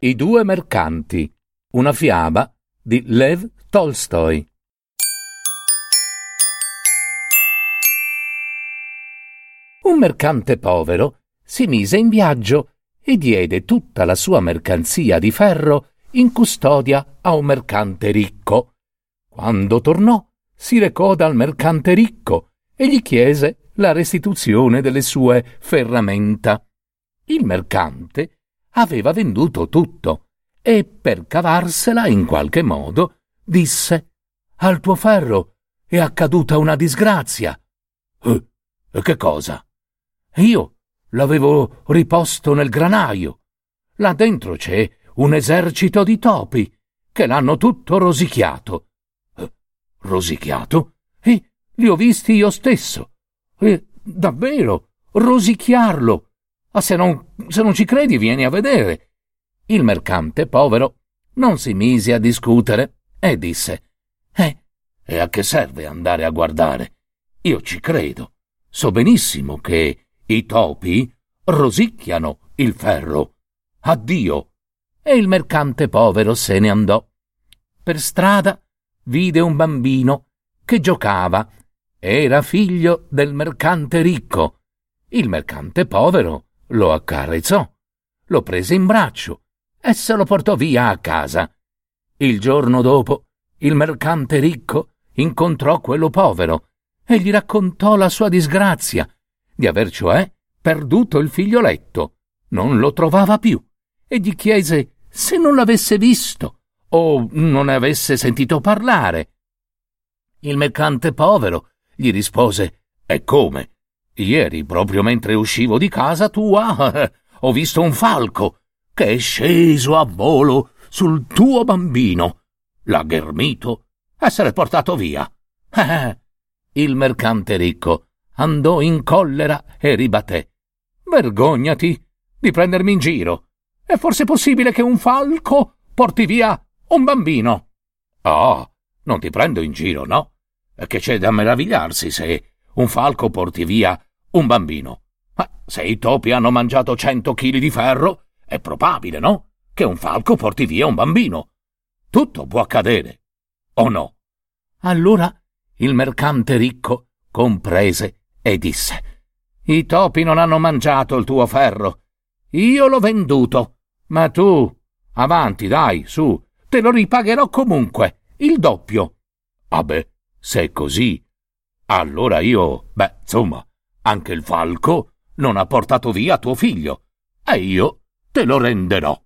I due mercanti. Una fiaba di Lev Tolstoi. Un mercante povero si mise in viaggio e diede tutta la sua mercanzia di ferro in custodia a un mercante ricco. Quando tornò, si recò dal mercante ricco e gli chiese la restituzione delle sue ferramenta. Il mercante aveva venduto tutto e per cavarsela in qualche modo disse Al tuo ferro è accaduta una disgrazia. Eh, che cosa? Io l'avevo riposto nel granaio. Là dentro c'è un esercito di topi che l'hanno tutto rosicchiato. Eh, rosicchiato? E li ho visti io stesso. E davvero, rosicchiarlo ma se non, se non ci credi, vieni a vedere. Il mercante, povero, non si mise a discutere e disse: Eh, e a che serve andare a guardare? Io ci credo. So benissimo che i topi rosicchiano il ferro. Addio. E il mercante povero se ne andò. Per strada vide un bambino che giocava. Era figlio del mercante ricco. Il mercante povero lo accarezzò, lo prese in braccio e se lo portò via a casa. Il giorno dopo il mercante ricco incontrò quello povero e gli raccontò la sua disgrazia di aver cioè perduto il figlioletto. Non lo trovava più e gli chiese se non l'avesse visto o non ne avesse sentito parlare. Il mercante povero gli rispose E come? Ieri, proprio mentre uscivo di casa tua, ho visto un falco che è sceso a volo sul tuo bambino. L'ha ghermito e se l'è portato via. Il mercante ricco andò in collera e ribatté. Vergognati di prendermi in giro. È forse possibile che un falco porti via un bambino? Oh, non ti prendo in giro, no? Che c'è da meravigliarsi se un falco porti via un bambino. Ma se i topi hanno mangiato cento chili di ferro, è probabile, no? Che un falco porti via un bambino. Tutto può accadere. O no? Allora il mercante ricco comprese e disse I topi non hanno mangiato il tuo ferro. Io l'ho venduto. Ma tu, avanti, dai, su, te lo ripagherò comunque, il doppio. Ah beh, se è così, allora io, beh, insomma, anche il falco non ha portato via tuo figlio, e io te lo renderò.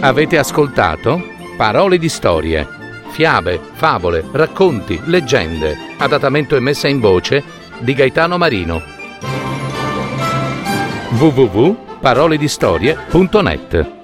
Avete ascoltato Parole di storie, fiabe, favole, racconti, leggende, adattamento e messa in voce di Gaetano Marino. www paroledistorie.net